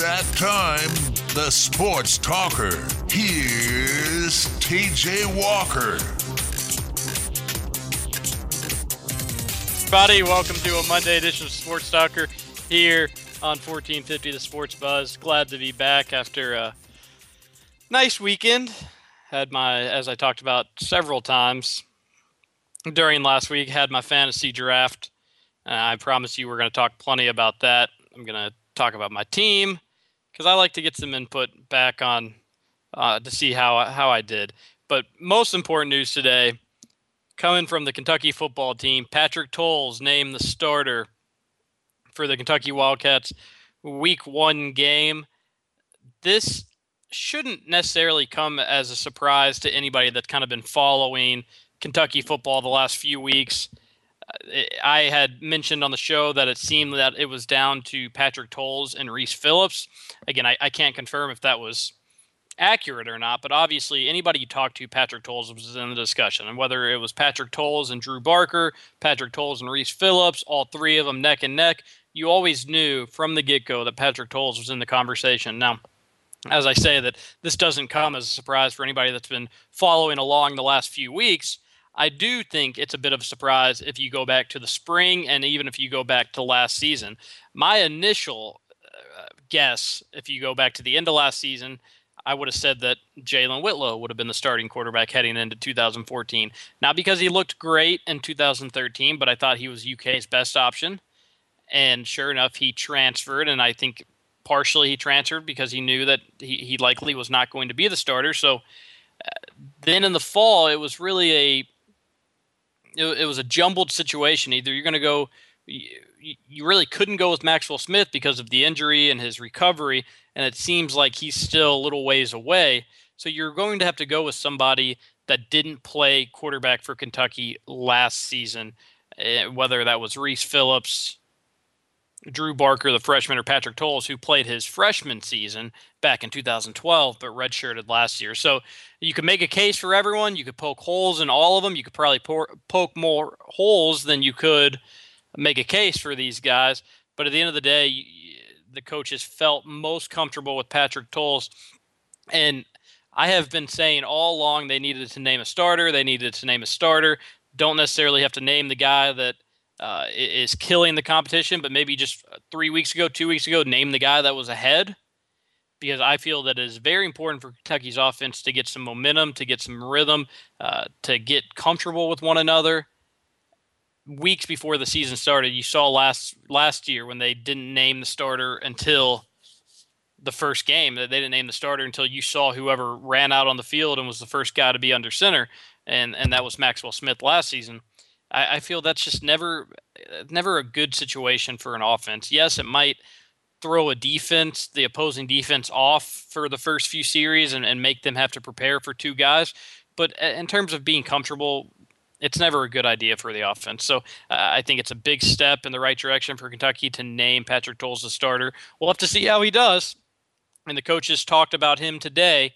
that time. The Sports Talker. Here's TJ Walker. Everybody, welcome to a Monday edition of Sports Talker here on 1450 The Sports Buzz. Glad to be back after a nice weekend. Had my, as I talked about several times during last week, had my fantasy draft. Uh, I promise you we're going to talk plenty about that. I'm going to talk about my team because I like to get some input back on uh, to see how how I did. But most important news today coming from the Kentucky football team, Patrick Towles named the starter for the Kentucky Wildcats week one game. This shouldn't necessarily come as a surprise to anybody that's kind of been following Kentucky football the last few weeks. I had mentioned on the show that it seemed that it was down to Patrick Towles and Reese Phillips. Again, I, I can't confirm if that was accurate or not, but obviously anybody you talk to, Patrick Towles was in the discussion. And whether it was Patrick Towles and Drew Barker, Patrick Towles and Reese Phillips, all three of them neck and neck, you always knew from the get go that Patrick Towles was in the conversation. Now, as I say, that this doesn't come as a surprise for anybody that's been following along the last few weeks. I do think it's a bit of a surprise if you go back to the spring and even if you go back to last season. My initial uh, guess, if you go back to the end of last season, I would have said that Jalen Whitlow would have been the starting quarterback heading into 2014. Not because he looked great in 2013, but I thought he was UK's best option. And sure enough, he transferred, and I think partially he transferred because he knew that he, he likely was not going to be the starter. So uh, then in the fall, it was really a it, it was a jumbled situation. Either you're going to go you really couldn't go with Maxwell Smith because of the injury and his recovery, and it seems like he's still a little ways away. So you're going to have to go with somebody that didn't play quarterback for Kentucky last season, eh, whether that was Reese Phillips, Drew Barker, the freshman, or Patrick Towles, who played his freshman season back in 2012 but redshirted last year. So you could make a case for everyone. You could poke holes in all of them. You could probably pour, poke more holes than you could make a case for these guys. But at the end of the day, the coaches felt most comfortable with Patrick Towles. And I have been saying all along they needed to name a starter. They needed to name a starter. Don't necessarily have to name the guy that uh, is killing the competition, but maybe just three weeks ago, two weeks ago, name the guy that was ahead. Because I feel that it is very important for Kentucky's offense to get some momentum, to get some rhythm, uh, to get comfortable with one another weeks before the season started. You saw last last year when they didn't name the starter until the first game. That they didn't name the starter until you saw whoever ran out on the field and was the first guy to be under center, and and that was Maxwell Smith last season. I, I feel that's just never never a good situation for an offense. Yes, it might throw a defense, the opposing defense, off for the first few series and, and make them have to prepare for two guys. But uh, in terms of being comfortable it's never a good idea for the offense. So uh, I think it's a big step in the right direction for Kentucky to name Patrick Towles the starter. We'll have to see how he does. And the coaches talked about him today,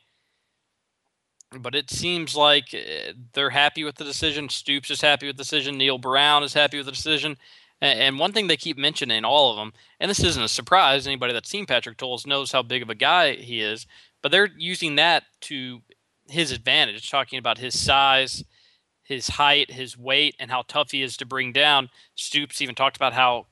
but it seems like uh, they're happy with the decision. Stoops is happy with the decision. Neal Brown is happy with the decision. And one thing they keep mentioning, all of them, and this isn't a surprise, anybody that's seen Patrick Towles knows how big of a guy he is, but they're using that to his advantage, talking about his size his height, his weight, and how tough he is to bring down. Stoops even talked about how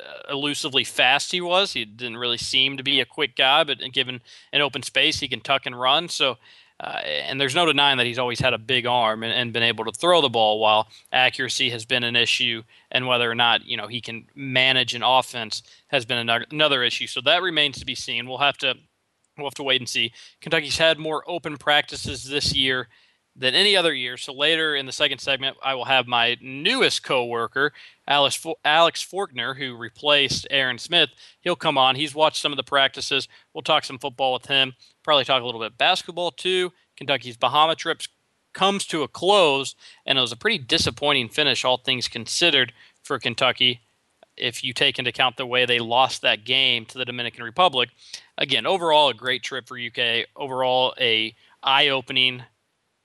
uh, elusively fast he was. He didn't really seem to be a quick guy, but given an open space, he can tuck and run. So, uh, and there's no denying that he's always had a big arm and, and, been able to throw the ball. While accuracy has been an issue, and whether or not you know he can manage an offense has been another, issue. So that remains to be seen. We'll have to we'll have to wait and see. Kentucky's had more open practices this year than any other year. So later in the second segment, I will have my newest coworker, Alex Alex Forkner, who replaced Aaron Smith. He'll come on. He's watched some of the practices. We'll talk some football with him. Probably talk a little bit basketball too. Kentucky's Bahama trips comes to a close, and it was a pretty disappointing finish, all things considered, for Kentucky. If you take into account the way they lost that game to the Dominican Republic, again, overall a great trip for UK. Overall, a eye-opening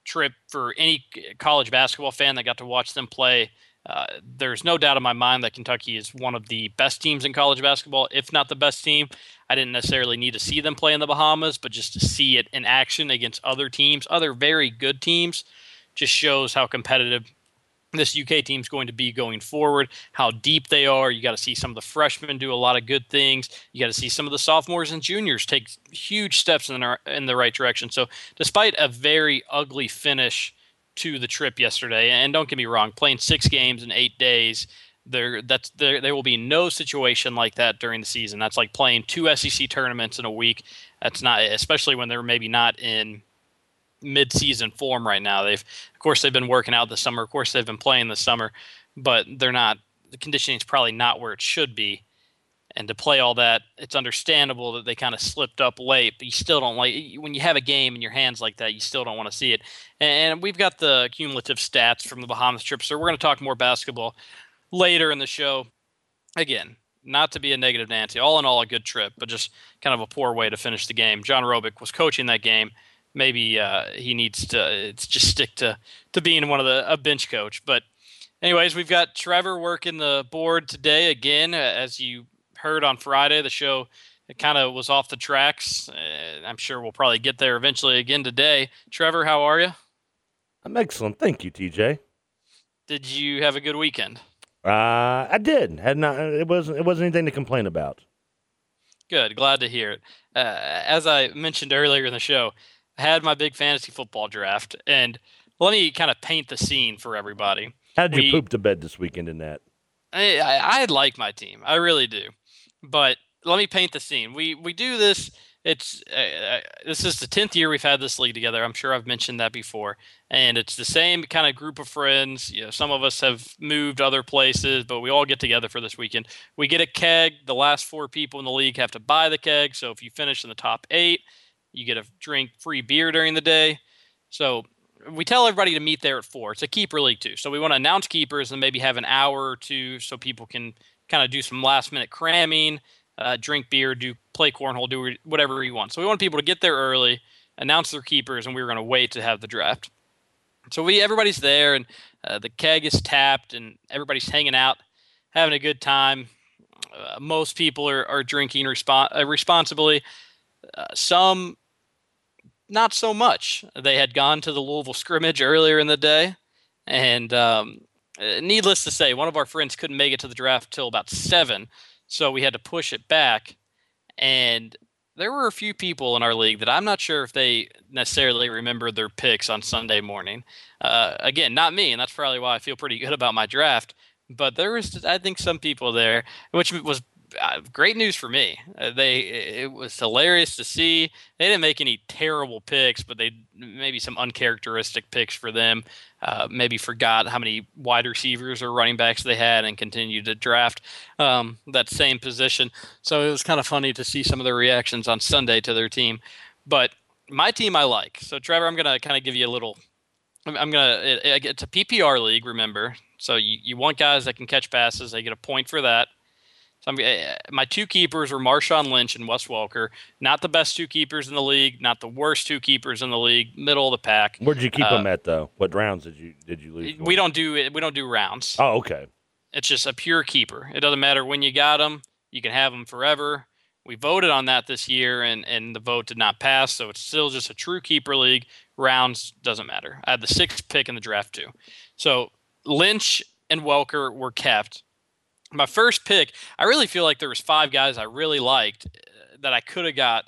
trip for any college basketball fan that got to watch them play Uh, there's no doubt in my mind that Kentucky is one of the best teams in college basketball, if not the best team. I didn't necessarily need to see them play in the Bahamas, but just to see it in action against other teams, other very good teams, just shows how competitive this UK team is going to be going forward, how deep they are. You got to see some of the freshmen do a lot of good things. You got to see some of the sophomores and juniors take huge steps in the, in the right direction. So, despite a very ugly finish to the trip yesterday, and don't get me wrong, playing six games in eight days, there that's there there will be no situation like that during the season. That's like playing two SEC tournaments in a week. That's not especially when they're maybe not in mid-season form right now. They've, of course, they've been working out this summer. Of course, they've been playing this summer, but they're not. The conditioning is probably not where it should be. And to play all that, it's understandable that they kind of slipped up late, but you still don't like when you have a game in your hands like that. You still don't want to see it. And we've got the cumulative stats from the Bahamas trip, so we're going to talk more basketball later in the show. Again, not to be a negative Nancy. All in all, a good trip, but just kind of a poor way to finish the game. John Robic was coaching that game maybe uh, he needs to it's just stick to to being one of the a bench coach. But anyways, we've got Trevor working the board today again, as you heard on Friday. The show kind of was off the tracks. Uh, I'm sure we'll probably get there eventually again today. Trevor, how are you? I'm excellent, thank you, TJ. Did you have a good weekend? Uh, I did. Had not. It wasn't. It wasn't anything to complain about. Good. Glad to hear it. Uh, as I mentioned earlier in the show, I had my big fantasy football draft, and let me kind of paint the scene for everybody. How did you poop to bed this weekend in that? I, I, I like my team, I really do, but let me paint the scene. We we do this. It's uh, uh this is the tenth year we've had this league together. I'm sure I've mentioned that before, and it's the same kind of group of friends. You know, some of us have moved other places, but we all get together for this weekend. We get a keg. The last four people in the league have to buy the keg. So if you finish in the top eight, you get a drink free beer during the day. So we tell everybody to meet there at four. It's a keeper league too. So we want to announce keepers and maybe have an hour or two so people can kind of do some last minute cramming, uh, drink beer, do play cornhole, do whatever you want. So we want people to get there early, announce their keepers, and we were going to wait to have the draft. So we everybody's there and uh, the keg is tapped and everybody's hanging out, having a good time. Uh, most people are, are drinking respon- uh, responsibly. Uh, some not so much. They had gone to the Louisville scrimmage earlier in the day, and um, uh, needless to say, one of our friends couldn't make it to the draft till about seven, so we had to push it back. And there were a few people in our league that I'm not sure if they necessarily remember their picks on Sunday morning. Uh, again, not me, and that's probably why I feel pretty good about my draft. But there was, I think, some people there, which was uh, great news for me. Uh, they it was hilarious to see. They didn't make any terrible picks, but they maybe some uncharacteristic picks for them. Uh, maybe forgot how many wide receivers or running backs they had and continued to draft um, that same position. So it was kind of funny to see some of their reactions on Sunday to their team. But my team I like. So Trevor, I'm gonna kind of give you a little. I'm, gonna. It, it's a PPR league, remember. So you, you want guys that can catch passes. They get a point for that. So I'm, uh, my two keepers were Marshawn Lynch and Wes Welker. Not the best two keepers in the league, not the worst two keepers in the league, middle of the pack. Where'd you keep uh, them at though? What rounds did you did you lose? We don't do we don't do rounds. Oh, okay. It's just a pure keeper. It doesn't matter when you got them; you can have them forever. We voted on that this year, and and the vote did not pass, so it's still just a true keeper league. Rounds doesn't matter. I had the sixth pick in the draft too, so Lynch and Welker were kept my first pick, I really feel like there was five guys I really liked uh, that I could have got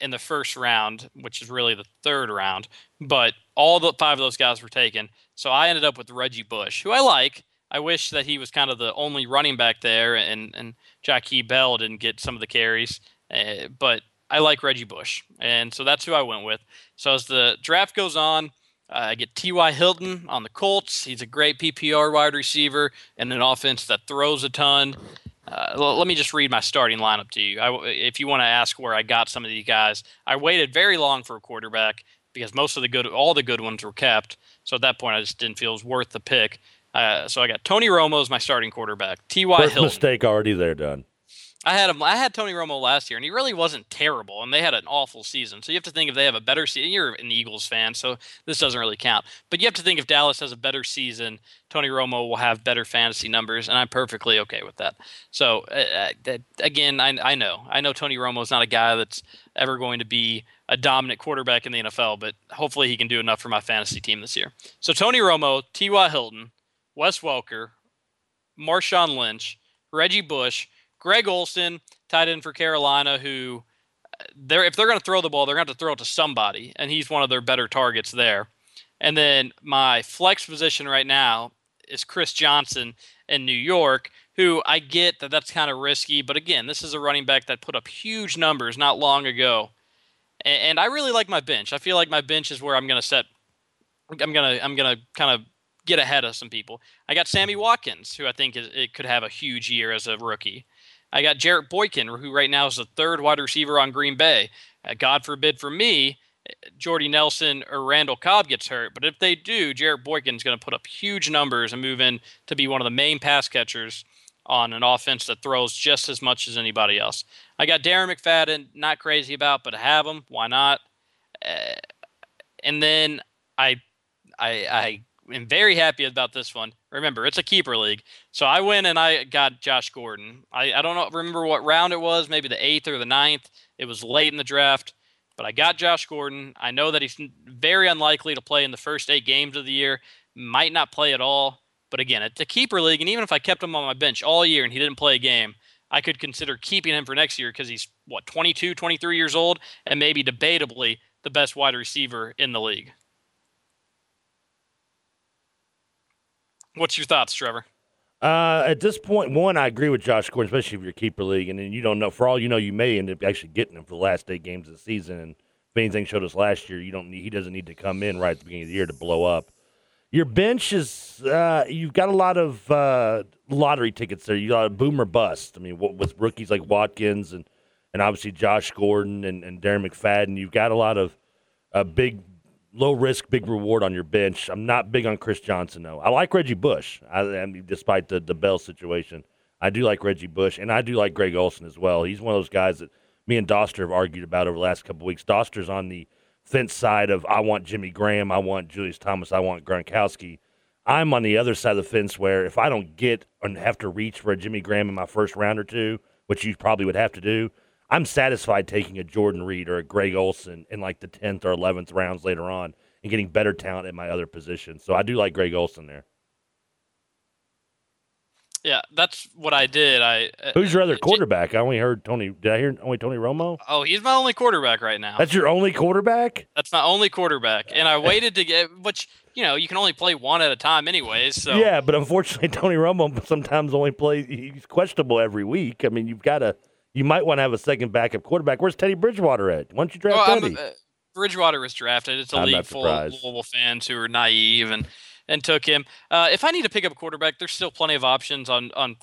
in the first round, which is really the third round, but all the five of those guys were taken. So I ended up with Reggie Bush, who I like. I wish that he was kind of the only running back there, and and Joique Bell didn't get some of the carries, uh, but I like Reggie Bush, and so that's who I went with. So as the draft goes on, I get T.Y. Hilton on the Colts. He's a great PPR wide receiver and an offense that throws a ton. Uh, l- let me just read my starting lineup to you. I, if you want to ask where I got some of these guys, I waited very long for a quarterback because most of the good, all the good ones were kept. So at that point, I just didn't feel it was worth the pick. Uh, so I got Tony Romo as my starting quarterback. T.Y. Hilton. mistake already there done. I had him. I had Tony Romo last year, and he really wasn't terrible. And they had an awful season. So you have to think if they have a better season. You're an Eagles fan, so this doesn't really count. But you have to think if Dallas has a better season, Tony Romo will have better fantasy numbers, and I'm perfectly okay with that. So uh, uh again, I, I know, I know Tony Romo is not a guy that's ever going to be a dominant quarterback in the NFL, but hopefully he can do enough for my fantasy team this year. So Tony Romo, T.Y. Hilton, Wes Welker, Marshawn Lynch, Reggie Bush. Greg Olsen, tight end for Carolina, who uh, they're if they're going to throw the ball, they're going to have to throw it to somebody, and he's one of their better targets there. And then my flex position right now is Chris Johnson in New York, who I get that that's kind of risky, but again, this is a running back that put up huge numbers not long ago, and, and I really like my bench. I feel like my bench is where I'm going to set. I'm gonna I'm gonna kind of get ahead of some people. I got Sammy Watkins, who I think is, it could have a huge year as a rookie. I got Jarrett Boykin, who right now is the third wide receiver on Green Bay. Uh, God forbid for me, Jordy Nelson or Randall Cobb gets hurt. But if they do, Jarrett Boykin's going to put up huge numbers and move in to be one of the main pass catchers on an offense that throws just as much as anybody else. I got Darren McFadden, not crazy about, but have him. Why not? Uh, and then I, I, I am very happy about this one. Remember, it's a keeper league. So I went and I got Josh Gordon. I, I don't know, remember what round it was, maybe the eighth or the ninth. It was late in the draft, but I got Josh Gordon. I know that he's very unlikely to play in the first eight games of the year, might not play at all. But again, it's a keeper league. And even if I kept him on my bench all year and he didn't play a game, I could consider keeping him for next year because he's, what, 22, 23 years old and maybe debatably the best wide receiver in the league. What's your thoughts, Trevor? Uh, at this point, one, I agree with Josh Gordon, especially if you're keeper league, and then you don't know. For all you know, you may end up actually getting him for the last eight games of the season. And if anything showed us last year, you don't need, he doesn't need to come in right at the beginning of the year to blow up. Your bench is uh, you've got a lot of uh, lottery tickets there. You got a boomer bust. I mean, with rookies like Watkins and and obviously Josh Gordon and, and Darren McFadden, you've got a lot of uh, big low risk, big reward on your bench. I'm not big on Chris Johnson though. I like Reggie Bush. I, I mean, despite the the Bell situation, I do like Reggie Bush, and I do like Greg Olsen as well. He's one of those guys that me and Doster have argued about over the last couple weeks. Doster's on the fence side of I want Jimmy Graham, I want Julius Thomas, I want Gronkowski. I'm on the other side of the fence where if I don't get and have to reach for a Jimmy Graham in my first round or two, which you probably would have to do, I'm satisfied taking a Jordan Reed or a Greg Olsen in like the 10th or 11th rounds later on and getting better talent at my other positions. So I do like Greg Olsen there. Yeah, that's what I did. I uh, Who's your other quarterback? I only heard Tony. Did I hear only Tony Romo? Oh, he's my only quarterback right now. That's your only quarterback? That's my only quarterback. And I waited to get which, you know, you can only play one at a time anyways, so Yeah, but unfortunately Tony Romo sometimes only plays he's questionable every week. I mean, you've got to you might want to have a second backup quarterback. Where's Teddy Bridgewater at? Why don't you draft well, Teddy? Uh, Bridgewater was drafted. It's a I'm league full of Louisville fans who are naive and and took him. Uh, if I need to pick up a quarterback, there's still plenty of options on on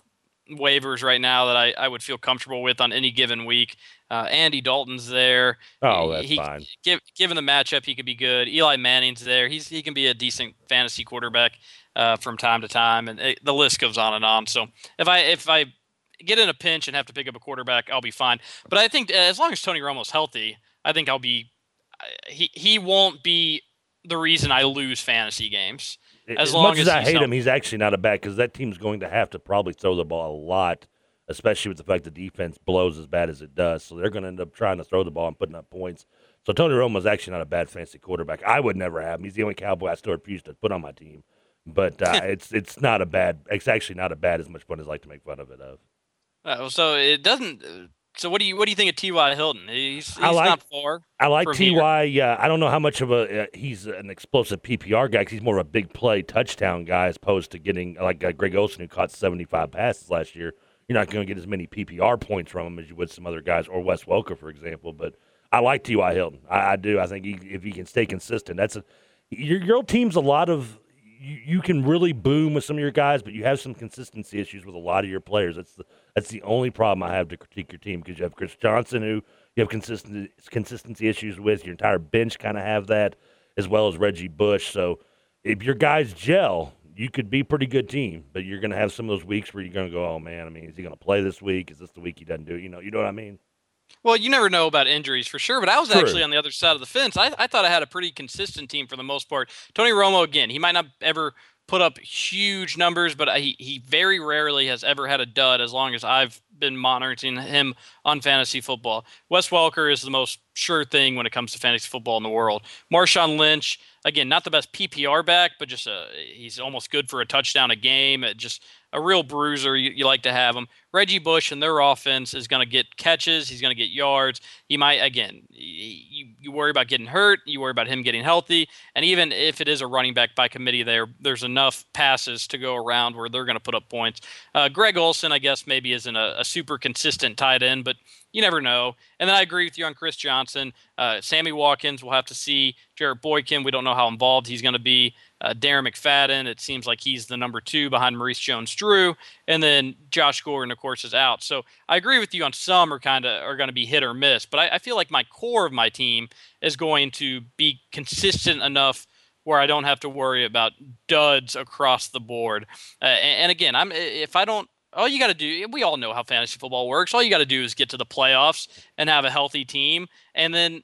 waivers right now that I, I would feel comfortable with on any given week. Uh, Andy Dalton's there. Oh, that's he, fine. Give, given the matchup, he could be good. Eli Manning's there. He's he can be a decent fantasy quarterback uh, from time to time, and it, the list goes on and on. So if I if I get in a pinch and have to pick up a quarterback, I'll be fine. But I think as long as Tony Romo's healthy, I think I'll be. He he won't be the reason I lose fantasy games. As, as long much as, as I hate healthy. him, he's actually not a bad because that team's going to have to probably throw the ball a lot, especially with the fact the defense blows as bad as it does. So they're going to end up trying to throw the ball and putting up points. So Tony Romo's actually not a bad fantasy quarterback. I would never have him. He's the only Cowboy I still refuse to put on my team. But uh, it's it's not a bad. It's actually not a bad as much fun as I like to make fun of it of. Uh, so it doesn't. Uh, so what do you what do you think of T.Y. Hilton? He's, he's I like, not far. I like T.Y. Yeah, I don't know how much of a uh, he's an explosive PPR guy because he's more of a big play touchdown guy as opposed to getting like uh, Greg Olsen who caught seventy five passes last year. You're not going to get as many PPR points from him as you would some other guys or Wes Welker, for example. But I like T.Y. Hilton. I, I do. I think he, if he can stay consistent, that's a your, your team's a lot of you, you can really boom with some of your guys, but you have some consistency issues with a lot of your players. That's the that's the only problem I have to critique your team because you have Chris Johnson who you have consistency consistency issues with. Your entire bench kind of have that, as well as Reggie Bush. So if your guys gel, you could be a pretty good team, but you're going to have some of those weeks where you're going to go, oh man, I mean, is he going to play this week? Is this the week he doesn't do it? You know, you know what I mean? Well, you never know about injuries for sure, but I was True. actually on the other side of the fence. I, I thought I had a pretty consistent team for the most part. Tony Romo, again, he might not ever put up huge numbers, but he, he very rarely has ever had a dud as long as I've been monitoring him on fantasy football. Wes Welker is the most sure thing when it comes to fantasy football in the world. Marshawn Lynch, again, not the best PPR back, but just a, he's almost good for a touchdown a game. It Just a real bruiser. You, you like to have him. Reggie Bush and their offense is going to get catches. He's going to get yards. He might again. You, you worry about getting hurt. You worry about him getting healthy. And even if it is a running back by committee, there there's enough passes to go around where they're going to put up points. Uh, Greg Olsen, I guess, maybe isn't a, a super consistent tight end, but you never know. And then I agree with you on Chris Johnson. Uh, Sammy Watkins, we'll have to see. Jarrett Boykin, we don't know how involved he's going to be. Uh, Darren McFadden, it seems like he's the number two behind Maurice Jones-Drew, and then Josh Gordon, of course, is out. So I agree with you on some are kind of are going to be hit or miss, but I, I feel like my core of my team is going to be consistent enough where I don't have to worry about duds across the board. Uh, and, and, again, I'm if I don't all you got to do, we all know how fantasy football works. All you got to do is get to the playoffs and have a healthy team, and then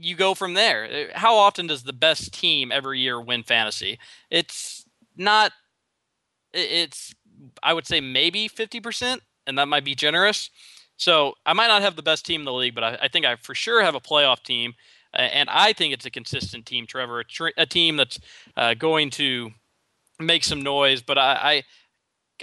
you go from there. Uh, how often does the best team every year win fantasy? It's not. It's I would say maybe fifty percent, and that might be generous. So I might not have the best team in the league, but I, I think I for sure have a playoff team, and I think it's a consistent team, Trevor. A, tr- a team that's uh, going to make some noise, but I, I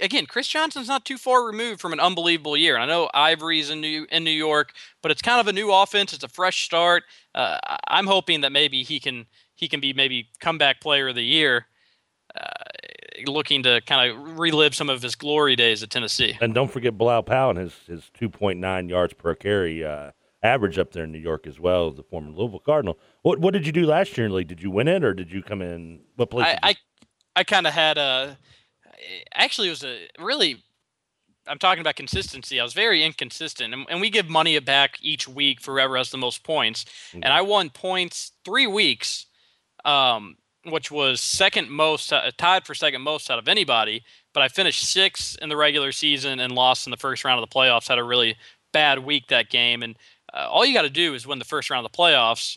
again, Chris Johnson's not too far removed from an unbelievable year. I know Ivory's in New in New York, but it's kind of a new offense. It's a fresh start. Uh, I'm hoping that maybe he can he can be maybe comeback player of the year. Uh, looking to kind of relive some of his glory days at Tennessee. And don't forget Bilal Powell and his his 2.9 yards per carry uh, average up there in New York as well as the former Louisville Cardinal. What what did you do last year in the league? Did you win it or did you come in? What place? I I, I kind of had a actually it was a really I'm talking about consistency. I was very inconsistent, and, and we give money back each week for whoever has the most points. Mm-hmm. And I won points three weeks, um, which was second most, uh, tied for second most out of anybody. But I finished sixth in the regular season and lost in the first round of the playoffs. Had a really bad week that game, and uh, all you got to do is win the first round of the playoffs.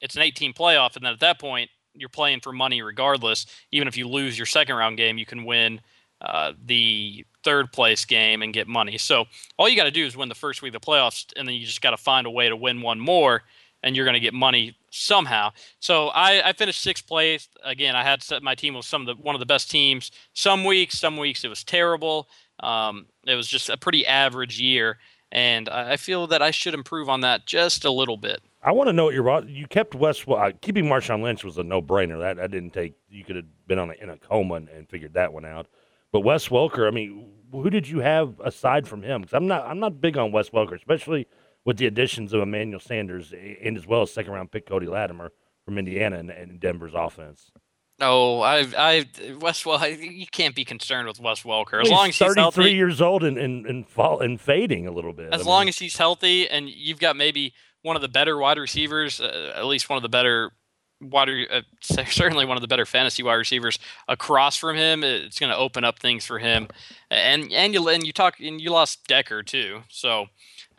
It's an 18 playoff, and then at that point, you're playing for money regardless. Even if you lose your second round game, you can win uh, the third place game and get money. So all you got to do is win the first week of the playoffs, and then you just got to find a way to win one more, and you're going to get money somehow. So I, I finished sixth place. Again, I had set my team was some of the one of the best teams. Some weeks, some weeks it was terrible. Um, it was just a pretty average year, and I feel that I should improve on that just a little bit. I want to know what your you kept West. Uh, keeping Marshawn Lynch was a no brainer. That I didn't take. You could have been on a, in a coma and, and, figured that one out. But Wes Welker, I mean, who did you have aside from him? Because I'm not I'm not big on Wes Welker, especially with the additions of Emmanuel Sanders and as well as second round pick Cody Latimer from Indiana and, and Denver's offense. No, I, I, Wes. Well, you can't be concerned with Wes Welker as well, long as he's thirty-three years old and and and, fall, and fading a little bit. As I long mean, as he's healthy, and you've got maybe one of the better wide receivers, uh, at least one of the better wide, uh, certainly one of the better fantasy wide receivers across from him. It's going to open up things for him, and and you and you talk and you lost Decker too, so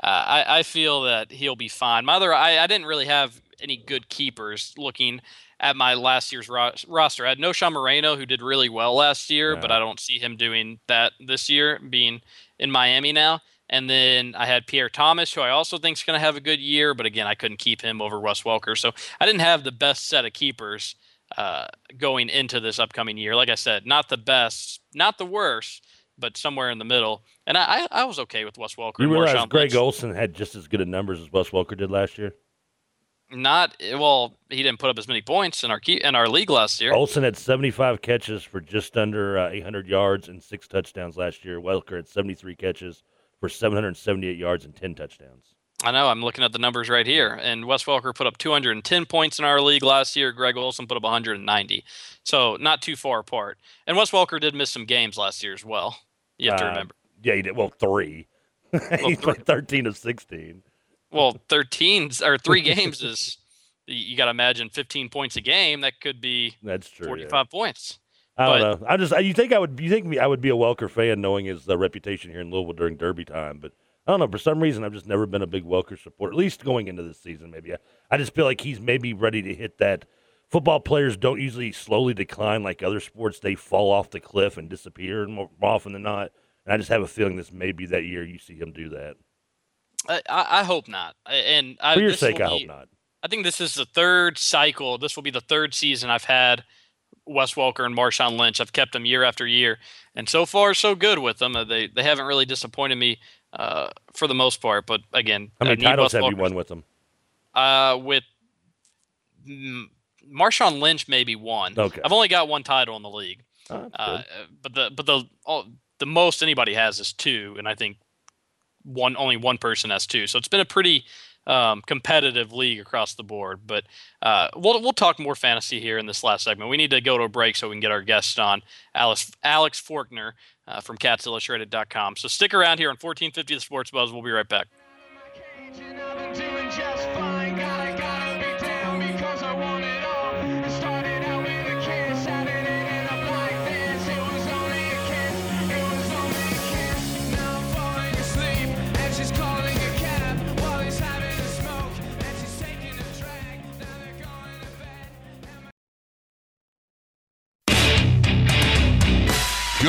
uh, I I feel that he'll be fine. My other I I didn't really have any good keepers looking at my last year's ro- roster. I had Knowshon Moreno, who did really well last year, yeah. but I don't see him doing that this year, being in Miami now. And then I had Pierre Thomas, who I also think is going to have a good year, but again, I couldn't keep him over Wes Welker. So I didn't have the best set of keepers uh, going into this upcoming year. Like I said, not the best, not the worst, but somewhere in the middle. And I, I, was okay with Wes Welker. You realize Greg Olsen had just as good a numbers as Wes Welker did last year? Not well. He didn't put up as many points in our key, in our league last year. Olsen had 75 catches for just under uh, 800 yards and six touchdowns last year. Welker had 73 catches for 778 yards and 10 touchdowns. I know. I'm looking at the numbers right here. And Wes Welker put up 210 points in our league last year. Greg Olsen put up 190. So not too far apart. And Wes Welker did miss some games last year as well. You have uh, to remember. Yeah, he did. Well, three. Well, he played 13 of 16. Well, 13 or three games is, you got to imagine 15 points a game. That could be That's true, 45 yeah. points. I don't But- know. I just you think I would you think I would be a Welker fan knowing his uh, reputation here in Louisville during Derby time, but I don't know. For some reason, I've just never been a big Welker supporter. At least going into this season, maybe I, I just feel like he's maybe ready to hit that. Football players don't usually slowly decline like other sports; they fall off the cliff and disappear more, often than not. And I just have a feeling this may be that year you see him do that. I, I I hope not. And I, For your this sake, I hope not. I think this is the third cycle. This will be the third season I've had Wes Welker and Marshawn Lynch. I've kept them year after year, and so far so good with them. Uh, They they haven't really disappointed me uh, for the most part. But again, How I many titles Wes have you won with them? Uh, with Marshawn Lynch, maybe one. Okay. I've only got one title in the league. Oh, Uh, but the but the all, the most anybody has is two, and I think one only one person has two. So it's been a pretty um, competitive league across the board. But uh, we'll we'll talk more fantasy here in this last segment. We need to go to a break so we can get our guest on, Alex Alex Forkner uh, from CatsIllustrated.com. So stick around here on 1450 The Sports Buzz. We'll be right back.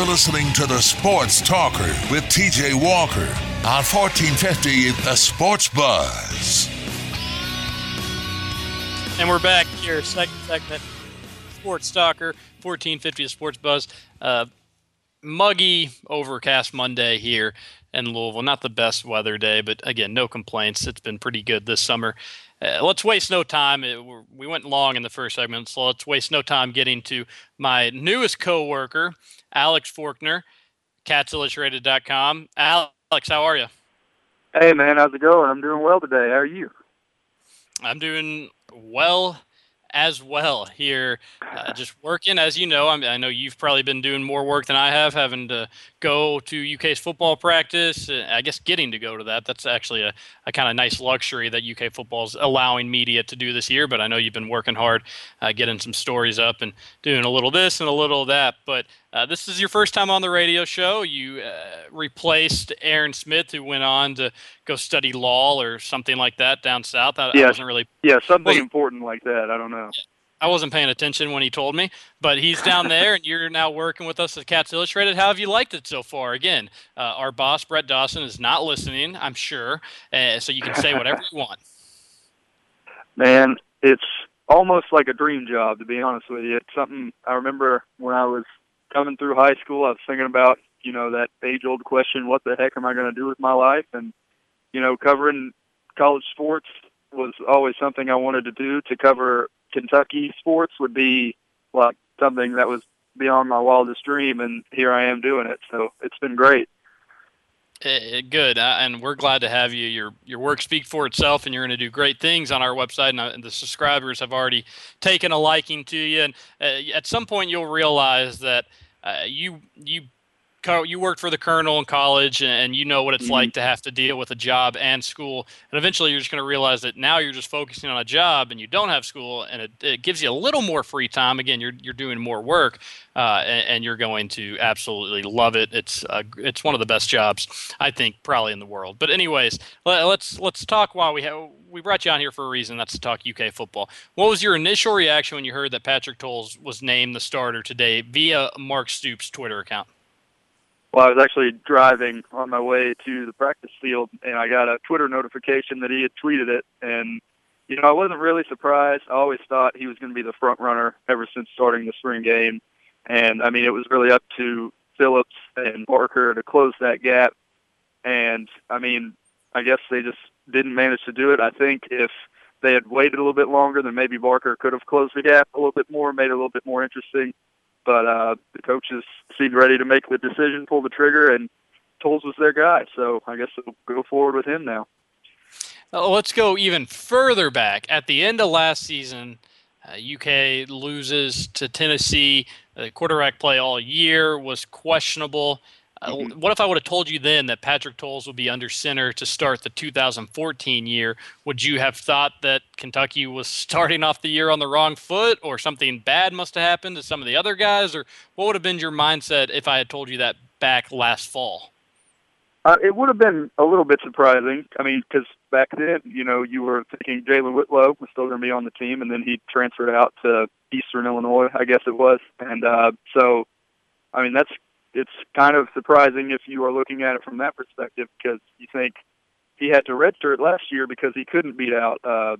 You're listening to the Sports Talker with TJ Walker on 1450 The Sports Buzz. And we're back here, second segment, Sports Talker, 1450 The Sports Buzz. Uh, muggy, overcast Monday here in Louisville. Not the best weather day, but again, no complaints. It's been pretty good this summer. Uh, let's waste no time. It, we're- we went long in the first segment, so let's waste no time getting to my newest coworker, Alex Forkner, CatsIllustrated.com. Alex, how are you? Hey man, how's it going? I'm doing well today. How are you? I'm doing well as well here. Uh, just working, as you know. I'm, I know you've probably been doing more work than I have, having to go to UK's football practice. I guess getting to go to that. That's actually a, a kind of nice luxury that UK football is allowing media to do this year. But I know you've been working hard, uh, getting some stories up and doing a little this and a little that. But uh, this is your first time on the radio show. You uh, replaced Aaron Smith, who went on to go study law or something like that down south. I, I wasn't really Yeah, something important like that. I don't know. I wasn't paying attention when he told me, but he's down there, and you're now working with us at Cats Illustrated. How have you liked it so far? Again, uh, our boss Brett Dawson is not listening, I'm sure, uh, so you can say whatever you want. Man, it's almost like a dream job to be honest with you. It's something I remember when I was coming through high school. I was thinking about you know that age-old question: What the heck am I going to do with my life? And you know, covering college sports was always something I wanted to do. To cover Kentucky sports would be like something that was beyond my wildest dream, and here I am doing it. So it's been great. Uh, good, uh, and we're glad to have you. Your your work speaks for itself, and you're going to do great things on our website. And, uh, and the subscribers have already taken a liking to you. And uh, at some point, you'll realize that uh, you you co- you worked for the Kernel in college, and, you know what it's Mhm. like to have to deal with a job and school. And eventually, you're just going to realize that now you're just focusing on a job, and you don't have school, and it, it gives you a little more free time. Again, you're you're doing more work, uh, and, and you're going to absolutely love it. It's uh, it's one of the best jobs I think probably in the world. But anyways, let, let's let's talk while we have we brought you on here for a reason. That's to talk UK football. What was your initial reaction when you heard that Patrick Towles was named the starter today via Mark Stoops' Twitter account? Well, I was actually driving on my way to the practice field, and I got a Twitter notification that he had tweeted it. And you know, I wasn't really surprised. I always thought he was going to be the front runner ever since starting the spring game. And I mean, it was really up to Phillips and Barker to close that gap. And I mean, I guess they just didn't manage to do it. I think if they had waited a little bit longer, then maybe Barker could have closed the gap a little bit more, made it a little bit more interesting but uh, the coaches seemed ready to make the decision, pull the trigger, and Towles was their guy. So I guess we'll go forward with him now. Uh, let's go even further back. At the end of last season, uh, UK loses to Tennessee. The quarterback play all year was questionable. Uh, Mhm. what if I would have told you then that Patrick Towles would be under center to start the 2014 year? Would you have thought that Kentucky was starting off the year on the wrong foot, or something bad must have happened to some of the other guys, or what would have been your mindset if I had told you that back last fall? Uh, it would have been a little bit surprising. I mean, because back then, you know, you were thinking Jalen Whitlow was still going to be on the team, and then he transferred out to Eastern Illinois, I guess it was. And uh, so, I mean, that's it's kind of surprising if you are looking at it from that perspective, because you think he had to redshirt last year because he couldn't beat out uh,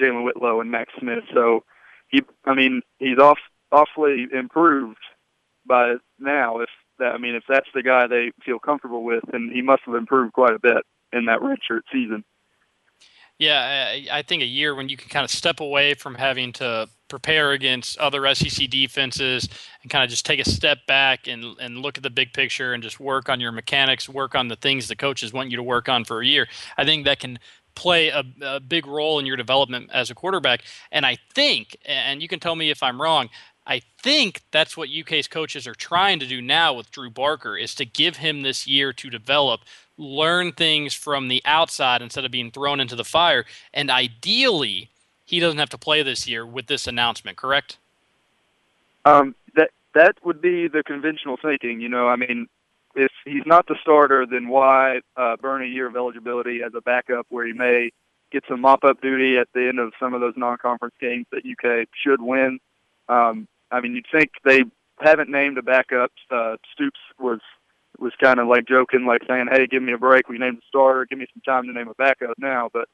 Jalen Whitlow and Max Smith. So he, I mean, he's off awfully improved by now. If that, I mean, if that's the guy they feel comfortable with, then he must have improved quite a bit in that redshirt season. Yeah, I, I think a year when you can kind of step away from having to prepare against other SEC defenses and kind of just take a step back and and look at the big picture and just work on your mechanics, work on the things the coaches want you to work on for a year. I think that can play a, a big role in your development as a quarterback. And I think, and you can tell me if I'm wrong, I think that's what UK's coaches are trying to do now with Drew Barker is to give him this year to develop, learn things from the outside instead of being thrown into the fire. And ideally, he doesn't have to play this year with this announcement, correct? Um, that that would be the conventional thinking. You know, I mean, if he's not the starter, then why uh, burn a year of eligibility as a backup where he may get some mop-up duty at the end of some of those non-conference games that UK should win? Um, I mean, you'd think they haven't named a backup. Uh, Stoops was was kind of like joking, like saying, "Hey, give me a break. We named a starter. Give me some time to name a backup now." But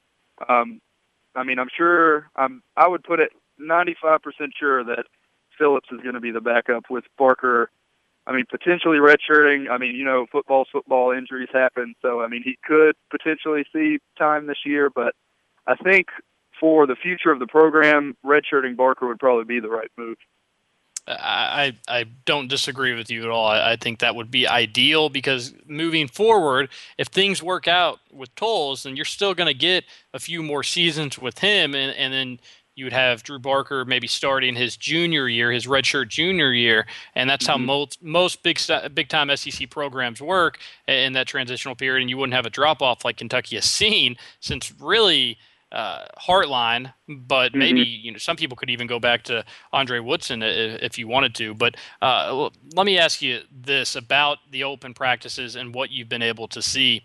um, I mean, I'm sure. I'm. I would put it 95% sure that Phillips is going to be the backup with Barker. I mean, potentially redshirting. I mean, you know, football's football. Injuries happen, so I mean, he could potentially see time this year. But I think for the future of the program, redshirting Barker would probably be the right move. I, I don't disagree with you at all. I, I think that would be ideal because moving forward, if things work out with Towles, then you're still going to get a few more seasons with him, and, and then you would have Drew Barker maybe starting his junior year, his redshirt junior year, and that's how Mhm. most most big big time SEC programs work in that transitional period, and you wouldn't have a drop off like Kentucky has seen since really uh, Hartline, but maybe you know some people could even go back to Andre Woodson i- i- if you wanted to. But uh, let me ask you this about the open practices and what you've been able to see.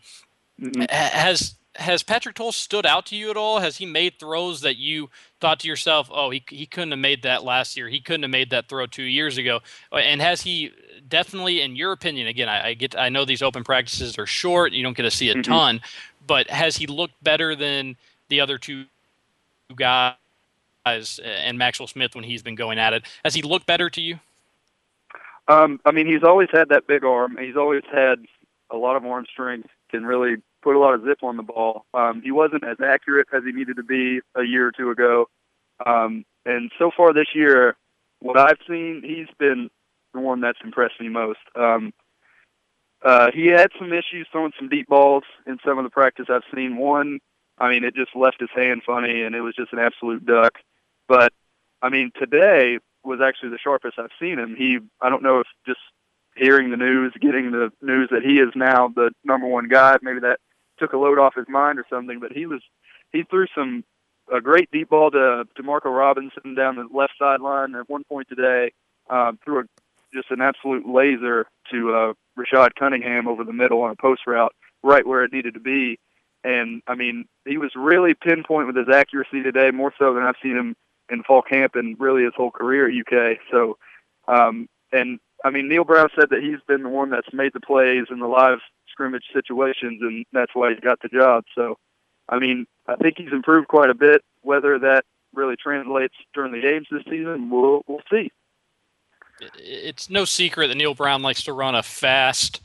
Mhm. Ha- Has has Patrick Toll stood out to you at all? Has he made throws that you thought to yourself, "Oh, he he couldn't have made that last year. He couldn't have made that throw two years ago." Uh, And has he definitely, in your opinion, again, I, I get, I know these open practices are short. You don't get to see a Mhm. ton, but has he looked better than the other two guys and Maxwell Smith when he's been going at it? Has he looked better to you? Um, I mean, he's always had that big arm. He's always had a lot of arm strength. Can really put a lot of zip on the ball. Um, he wasn't as accurate as he needed to be a year or two ago. Um, and so far this year, what I've seen, he's been the one that's impressed me most. Um, uh, he had some issues throwing some deep balls in some of the practice I've seen. One, I mean, it just left his hand funny, and it was just an absolute duck. But I mean, today was actually the sharpest I've seen him. He, I don't know if just hearing the news, getting the news that he is now the number one guy, maybe that took a load off his mind or something. But he was, he threw some a great deep ball to to Marco Robinson down the left sideline at one point today. Um, threw a, just an absolute laser to uh, Rashad Cunningham over the middle on a post route, right where it needed to be. And I mean, he was really pinpoint with his accuracy today, more so than I've seen him in fall camp and really his whole career at UK. So, um, and I mean, Neal Brown said that he's been the one that's made the plays in the live scrimmage situations, and that's why he got the job. So, I mean, I think he's improved quite a bit. Whether that really translates during the games this season, we'll we'll see. It's no secret that Neal Brown likes to run a fast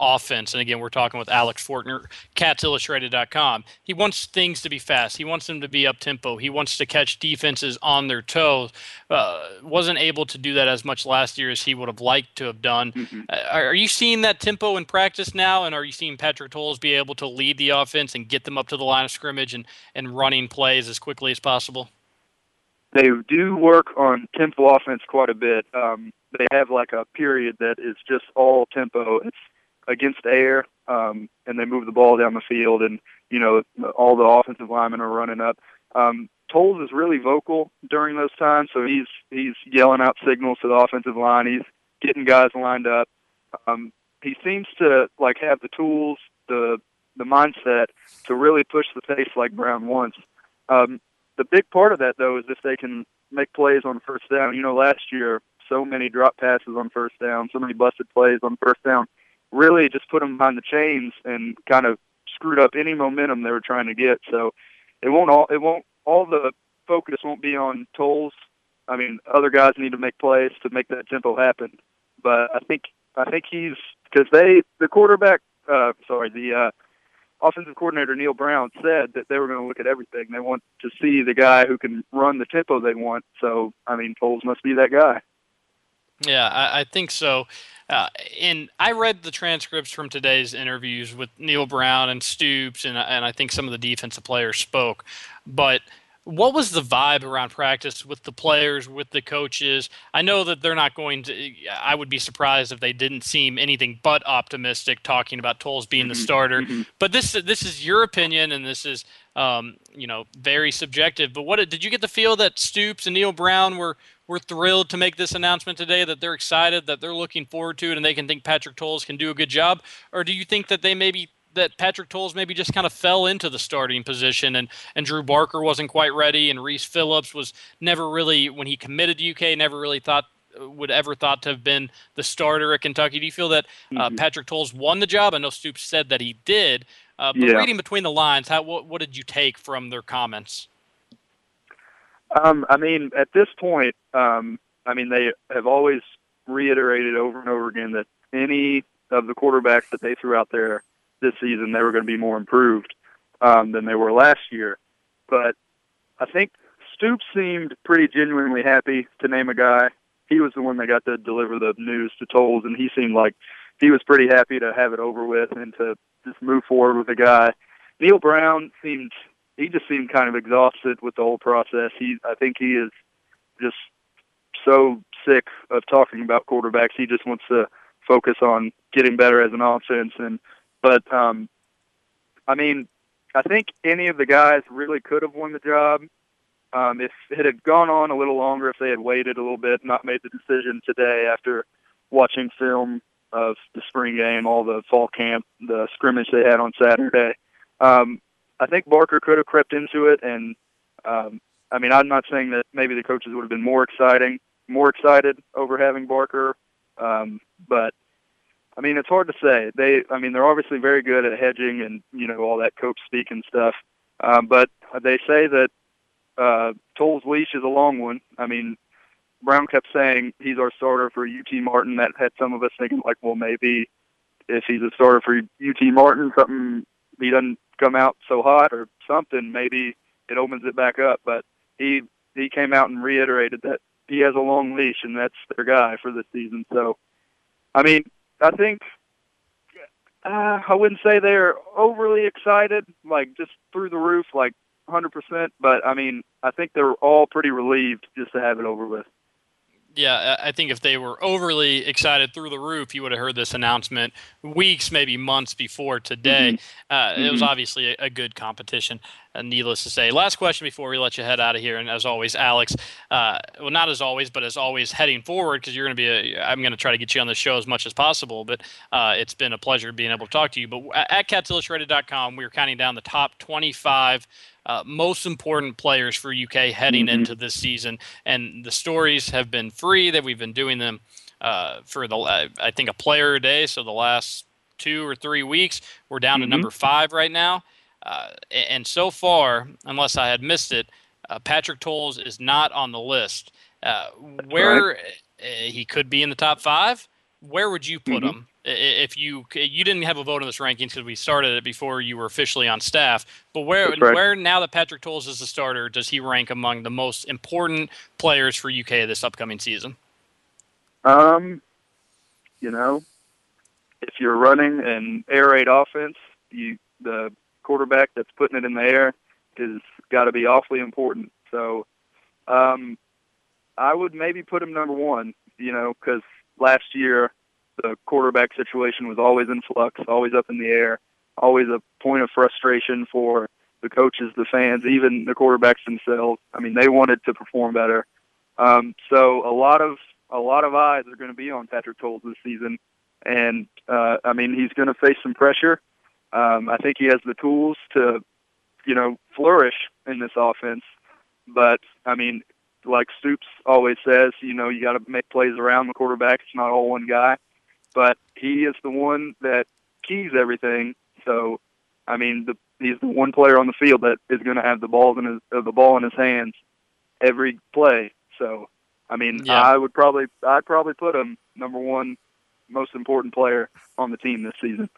offense. And again, we're talking with Alex Forkner, catsillustrated.com. He wants things to be fast. He wants them to be up tempo. He wants to catch defenses on their toes. Uh, wasn't able to do that as much last year as he would have liked to have done. Mhm. Uh, Are, are you seeing that tempo in practice now? And are you seeing Patrick Towles be able to lead the offense and get them up to the line of scrimmage and, and running plays as quickly as possible? They do work on tempo offense quite a bit. Um, they have like a period that is just all tempo. It's against air, um, and they move the ball down the field, and you know all the offensive linemen are running up. Um, Towles is really vocal during those times, so he's he's yelling out signals to the offensive line. He's getting guys lined up. Um, he seems to like have the tools, the the mindset to really push the pace like Brown wants. Um, the big part of that though is if they can make plays on first down. You know, last year so many drop passes on first down, so many busted plays on first down, really just put them behind the chains and kind of screwed up any momentum they were trying to get. So it won't all it won't all the focus won't be on Towles. I mean, other guys need to make plays to make that tempo happen. But I think I think he's because they the quarterback uh sorry the uh offensive coordinator Neal Brown said that they were going to look at everything. They want to see the guy who can run the tempo they want. So I mean, Towles must be that guy. Yeah, I, I think so. Uh, and I read the transcripts from today's interviews with Neal Brown and Stoops, and and I think some of the defensive players spoke. But what was the vibe around practice with the players, with the coaches? I know that they're not going to. I would be surprised if they didn't seem anything but optimistic, talking about Towles being the Mhm, starter. mhm. But this this is your opinion, and this is um, you know very subjective. But what did you get the feel that Stoops and Neal Brown were were thrilled to make this announcement today? That they're excited, that they're looking forward to it, and they can think Patrick Towles can do a good job, or do you think that they maybe that Patrick Towles maybe just kind of fell into the starting position and and Drew Barker wasn't quite ready and Reese Phillips was never really when he committed to UK never really thought would ever thought to have been the starter at Kentucky. Do you feel that uh, Mhm. Patrick Towles won the job? I know Stoops said that he did, uh, but Yeah. reading between the lines, how what, what did you take from their comments? Um, I mean, at this point, um, I mean, they have always reiterated over and over again that any of the quarterbacks that they threw out there this season, they were going to be more improved um, than they were last year. But I think Stoops seemed pretty genuinely happy to name a guy. He was the one that got to deliver the news to Towles, and he seemed like he was pretty happy to have it over with and to just move forward with the guy. Neal Brown seemed he just seemed kind of exhausted with the whole process. He I think he is just so sick of talking about quarterbacks. He just wants to focus on getting better as an offense and but um I mean, I think any of the guys really could have won the job. Um, if it had gone on a little longer, if they had waited a little bit, not made the decision today after watching film of the spring game, all the fall camp, the scrimmage they had on Saturday, um, I think Barker could have crept into it. And um, I mean, I'm not saying that maybe the coaches would have been more exciting, more excited over having Barker, um, but I mean, it's hard to say. They, I mean, they're obviously very good at hedging and you know all that coach speak and stuff. Um, but they say that uh, Towles' leash is a long one. I mean, Brown kept saying he's our starter for UT Martin. That had some of us thinking like, well, maybe if he's a starter for UT Martin, something he doesn't come out so hot or something, maybe it opens it back up. But he he came out and reiterated that he has a long leash and that's their guy for this season. So, I mean, I think uh, I wouldn't say they're overly excited, like just through the roof, like 100%. But I mean, I think they're all pretty relieved just to have it over with. Yeah, I think if they were overly excited through the roof, you would have heard this announcement weeks, maybe months before today. Uh, It was Mhm. obviously a, a good competition, uh, needless to say. Last question before we let you head out of here, and as always, Alex. Uh, well, not as always, but as always, heading forward because you're going to be. A, I'm going to try to get you on the show as much as possible. But uh, it's been a pleasure being able to talk to you. But at at CatsIllustrated.com, we are counting down the top 25 uh, most important players for UK heading Mhm. into this season, and the stories have been free. That we've been doing them uh, for the I think a player a day. So the last two or three weeks, we're down to Mhm. number five right now. Uh, and so far, unless I had missed it, uh, Patrick Towles is not on the list. Uh, where uh, he could be in the top five, where would you put Mhm. him if you you didn't have a vote in this rankings because we started it before you were officially on staff? But where right. where now that Patrick Towles is the starter, does he rank among the most important players for UK this upcoming season? Um, you know, if you're running an air raid offense, you the quarterback that's putting it in the air is got to be awfully important. So, um, I would maybe put him number one. You know, because last year the quarterback situation was always in flux, always up in the air, always a point of frustration for the coaches, the fans, even the quarterbacks themselves. I mean, they wanted to perform better. Um, so a lot of a lot of eyes are going to be on Patrick Towles this season, and uh, I mean he's going to face some pressure. Um, I think he has the tools to, you know, flourish in this offense. But I mean, like Stoops always says, you know, you got to make plays around the quarterback. It's not all one guy, but he is the one that keys everything. So, I mean, the, he's the one player on the field that is going to have the balls in his uh, the ball in his hands every play. So, I mean, Yeah. I would probably I'd probably put him number one most important player on the team this season.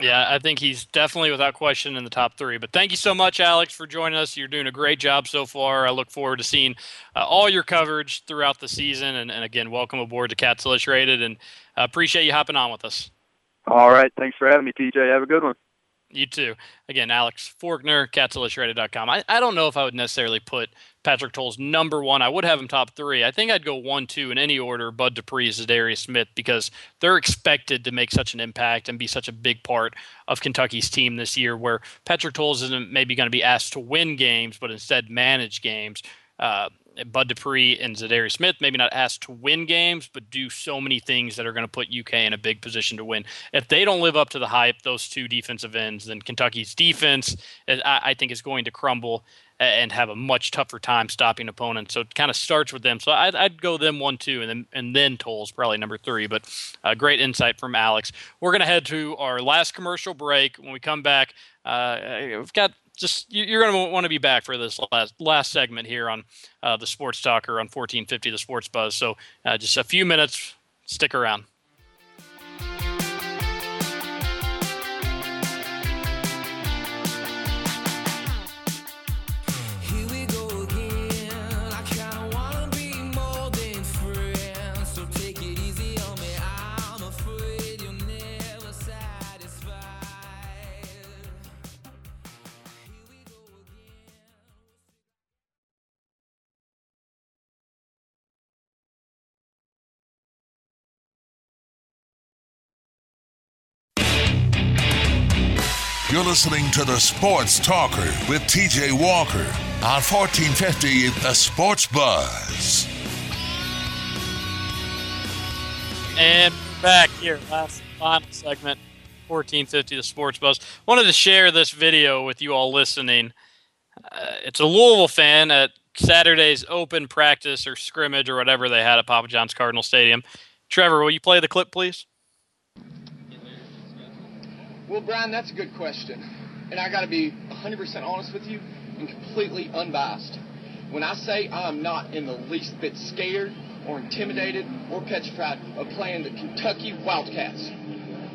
Yeah, I think he's definitely without question in the top three. But thank you so much, Alex, for joining us. You're doing a great job so far. I look forward to seeing uh, all your coverage throughout the season. And, and again, welcome aboard to Cats Illustrated, and uh, appreciate you hopping on with us. All right, thanks for having me, TJ. Have a good one. You too. Again, Alex Forkner, catsillustrated.com. I, I don't know if I would necessarily put Patrick Towles number one. I would have him top three. I think I'd go one, two in any order. Bud Dupree, Za'Darius Smith, because they're expected to make such an impact and be such a big part of Kentucky's team this year. Where Patrick Towles isn't maybe going to be asked to win games, but instead manage games. Uh, Bud Dupree and Za'Darius Smith maybe not asked to win games, but do so many things that are going to put UK in a big position to win. If they don't live up to the hype, those two defensive ends, then Kentucky's defense, uh, I, I think, is going to crumble and have a much tougher time stopping opponents. So it kind of starts with them. So I'd, I'd go them one, two, and then and then Towles probably number three. But uh, great insight from Alex. We're going to head to our last commercial break. When we come back, uh, we've got just you- you're going to want to be back for this last last segment here on uh, the Sports Talker on 1450 the Sports Buzz. So uh, just a few minutes. Stick around. Listening to the Sports Talker with TJ Walker on 1450 The Sports Buzz. And back here, last final segment, 1450 the Sports Buzz. Wanted to share this video with you all listening. Uh, it's a Louisville fan at Saturday's open practice or scrimmage or whatever they had at Papa John's Cardinal Stadium. Trevor, will you play the clip, please? Well, Brian, that's a good question. And I got to be 100% honest with you and completely unbiased. When I say I'm not in the least bit scared or intimidated or petrified of playing the Kentucky Wildcats.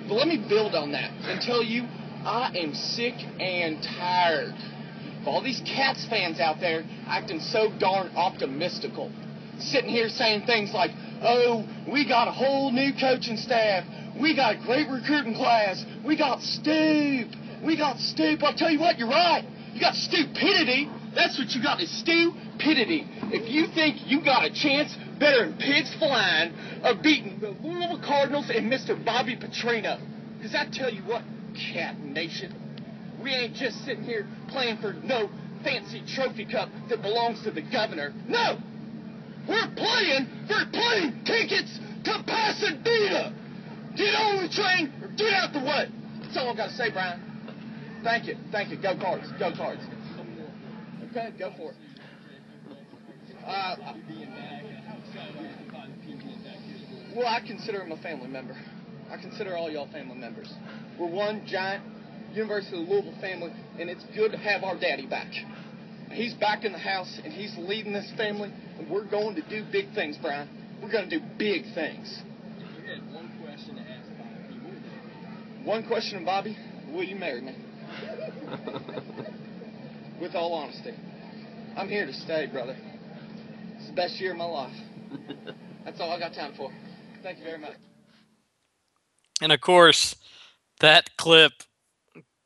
But let me build on that and tell you I am sick and tired of all these Cats fans out there acting so darn optimistical. Sitting here saying things like, oh, we got a whole new coaching staff. We got a great recruiting class. We got Stoop. We got Stoop. I'll tell you what, you're right. You got stupidity. That's what you got is stupidity. If you think you got a chance better than pigs flying of beating the Louisville Cardinals and Mr. Bobby Petrino. Because I tell you what, Cat Nation, we ain't just sitting here playing for no fancy trophy cup that belongs to the governor. No! We're playing for plane tickets to Pasadena! Get on the train or get out the way! That's all I've got to say, Brian. Thank you. Thank you. Go cards. Go cards. Okay, go for it. Uh, well, I consider him a family member. I consider all y'all family members. We're one giant University of Louisville family, and it's good to have our daddy back. He's back in the house, and he's leading this family, and we're going to do big things, Brian. We're going to do big things. One question, Bobby. Will you marry me? With all honesty. I'm here to stay, brother. It's the best year of my life. That's all I got time for. Thank you very much. And of course, that clip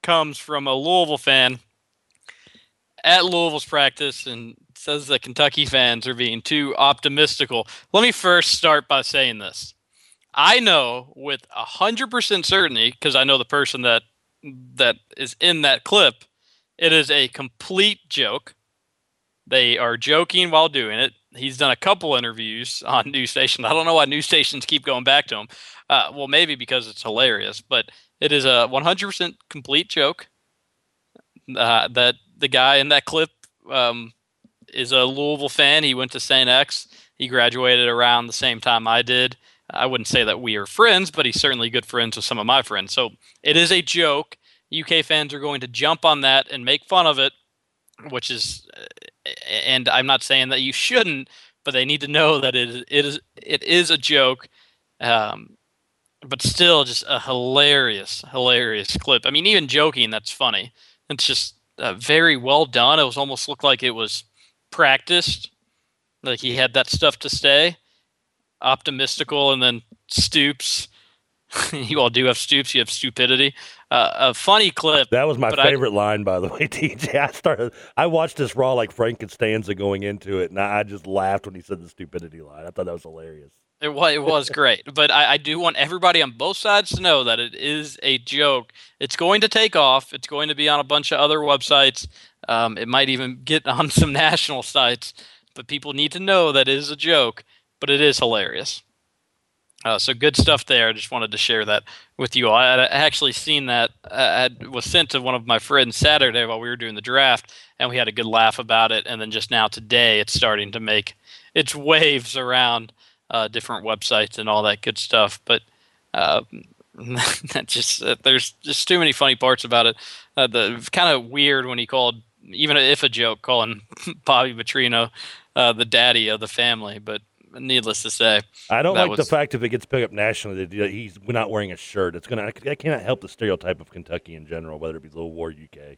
comes from a Louisville fan at Louisville's practice and says that Kentucky fans are being too optimistical. Let me first start by saying this. I know with a hundred percent certainty because I know the person that that is in that clip. It is a complete joke. They are joking while doing it. He's done a couple interviews on news stations. I don't know why news stations keep going back to him. Uh, well, maybe because it's hilarious, but it is a 100% complete joke. Uh, that the guy in that clip um, is a Louisville fan. He went to St. X. He graduated around the same time I did. I wouldn't say that we are friends, but he's certainly good friends with some of my friends. So it is a joke. UK fans are going to jump on that and make fun of it, which is, uh, and I'm not saying that you shouldn't, but they need to know that it is it is it is a joke. Um, but still, just a hilarious, hilarious clip. I mean, even joking, that's funny. It's just uh, very well done. It was almost looked like it was practiced, like he had that stuff to stay. Optimistical, and then Stoops. you all do have Stoops. You have stupidity. Uh, a funny clip. That was my but I- favorite line, by the way, TJ. I started. I watched this raw like Frank Costanza going into it, and I I just laughed when he said the stupidity line. I thought that was hilarious. It was, it was great, but I, I do want everybody on both sides to know that it is a joke. It's going to take off. It's going to be on a bunch of other websites. Um, it might even get on some national sites, but people need to know that it is a joke. But it is hilarious. Uh, so good stuff there. I just wanted to share that with you all. I had actually seen that. Uh, I was sent to one of my friends Saturday while we were doing the draft, and we had a good laugh about it. And then just now today, it's starting to make its waves around uh, different websites and all that good stuff. But uh, that just uh, there's just too many funny parts about it. Uh, the kind of weird when he called, even if a joke, calling Bobby Petrino uh, the daddy of the family. But needless to say, I don't like the fact if it gets picked up nationally that he's not wearing a shirt. It's gonna. I cannot help the stereotype of Kentucky in general, whether it be Louisville or UK.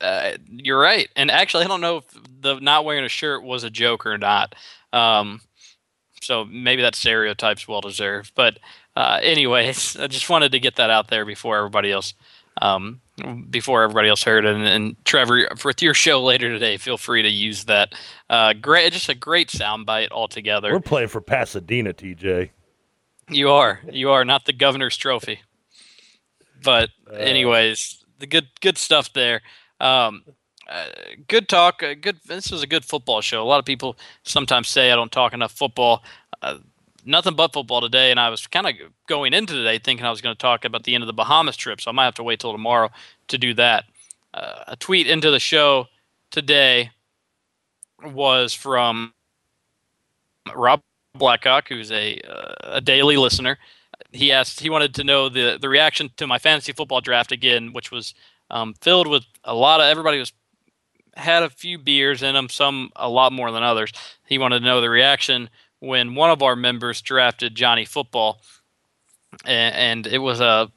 uh, you're right. And actually, I don't know if the not wearing a shirt was a joke or not. Um, so maybe that stereotype's well deserved. But uh, anyways, I just wanted to get that out there before everybody else, um, before everybody else heard it. And, and Trevor, for your show later today, feel free to use that. Uh, great, just a great soundbite altogether. We're playing for Pasadena, TJ. You are. You are not the governor's trophy. But Uh. anyways, the good good stuff there. Um, uh, good talk. Uh, good. This was a good football show. A lot of people sometimes say I don't talk enough football. Uh, nothing but football today, and I was kind of going into today thinking I was going to talk about the end of the Bahamas trip, so I might have to wait till tomorrow to do that. Uh, a tweet into the show today was from Rob Blackhawk, who's a uh, a daily listener. He asked he wanted to know the the reaction to my fantasy football draft again, which was um, filled with a lot of everybody was had a few beers in them, some a lot more than others. He wanted to know the reaction when one of our members drafted Johnny Football, and, and it was a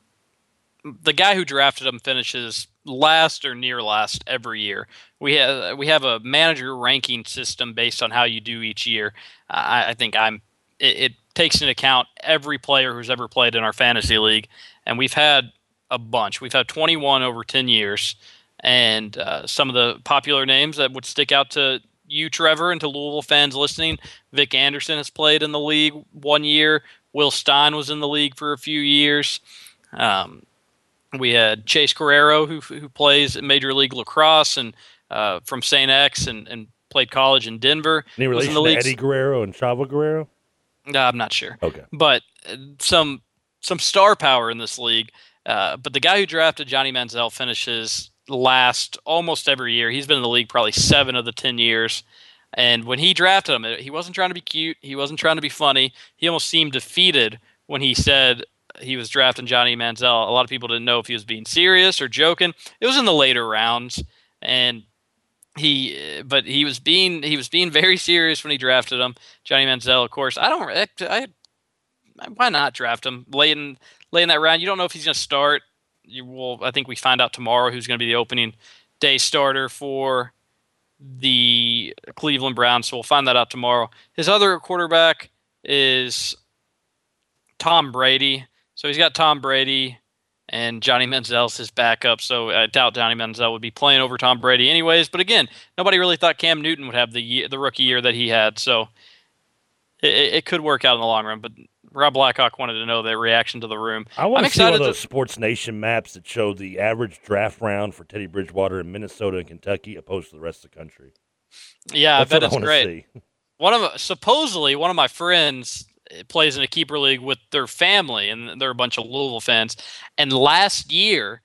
the guy who drafted him finishes last or near last every year. We have we have a manager ranking system based on how you do each year. I, I think I'm it, it takes into account every player who's ever played in our fantasy league, and we've had a bunch. We've had 21 over 10 years, and uh, some of the popular names that would stick out to you, Trevor, and to Louisville fans listening. Vic Anderson has played in the league one year. Will Stein was in the league for a few years. Um, we had Chase Guerrero, who who plays in Major League Lacrosse and uh, from St. X and, and played college in Denver. Any relation the to league. Eddie Guerrero and Chavo Guerrero? No, I'm not sure Okay. but uh, some some star power in this league. Uh, but the guy who drafted Johnny Manziel finishes last almost every year. He's been in the league probably seven of the ten years. And when he drafted him, he wasn't trying to be cute. He wasn't trying to be funny. He almost seemed defeated when he said he was drafting Johnny Manziel. A lot of people didn't know if he was being serious or joking. It was in the later rounds, and he, eh, but he was being he was being very serious when he drafted him. Johnny Manziel, of course. I don't. I, I why not draft him late in late in that round? You don't know if he's going to start. You will. I think we find out tomorrow who's going to be the opening day starter for the Cleveland Browns. So we'll find that out tomorrow. His other quarterback is Tom Brady. So he's got Tom Brady and Johnny Manziel's his backup. So I doubt Johnny Manziel would be playing over Tom Brady anyways. But again, nobody really thought Cam Newton would have the year, the rookie year that he had. So it, it could work out in the long run. But Rob Blackhawk wanted to know their reaction to the room. I want I'm to see one of those Sports Nation maps that show the average draft round for Teddy Bridgewater in Minnesota and Kentucky opposed to the rest of the country. Yeah, That's I bet what it's I great. see. One of supposedly one of my friends plays in a keeper league with their family, and they're a bunch of Louisville fans. And last year,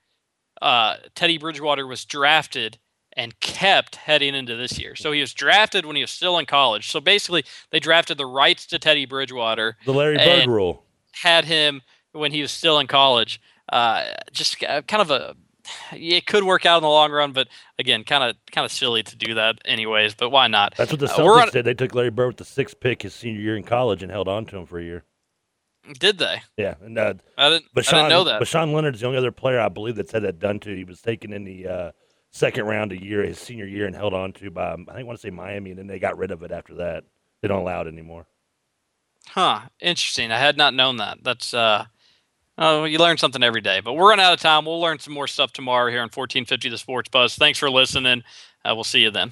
uh, Teddy Bridgewater was drafted and kept heading into this year. So he was drafted when he was still in college. So basically, they drafted the rights to Teddy Bridgewater, The Larry Bird rule. had him when he was still in college. Uh, just uh, kind of a it could work out in the long run, but again, kind of kind of silly to do that anyways. But why not? That's what the Uh, Celtics on- did. They took Larry Bird with the sixth pick his senior year in college and held on to him for a year. Did they? Yeah, and uh, I didn't. I Voshon, didn't know that. Voshon Lenard's the only other player I believe that's had that done to. He was taken in the uh, second round a year, his senior year, and held on to by I think I want to say Miami, and then they got rid of it after that. They don't allow it anymore. Huh. Interesting. I had not known that. That's uh oh, you learn something every day. But we're running out of time. We'll learn some more stuff tomorrow here on 1450 The Sports Buzz. Thanks for listening. Uh, we'll see you then.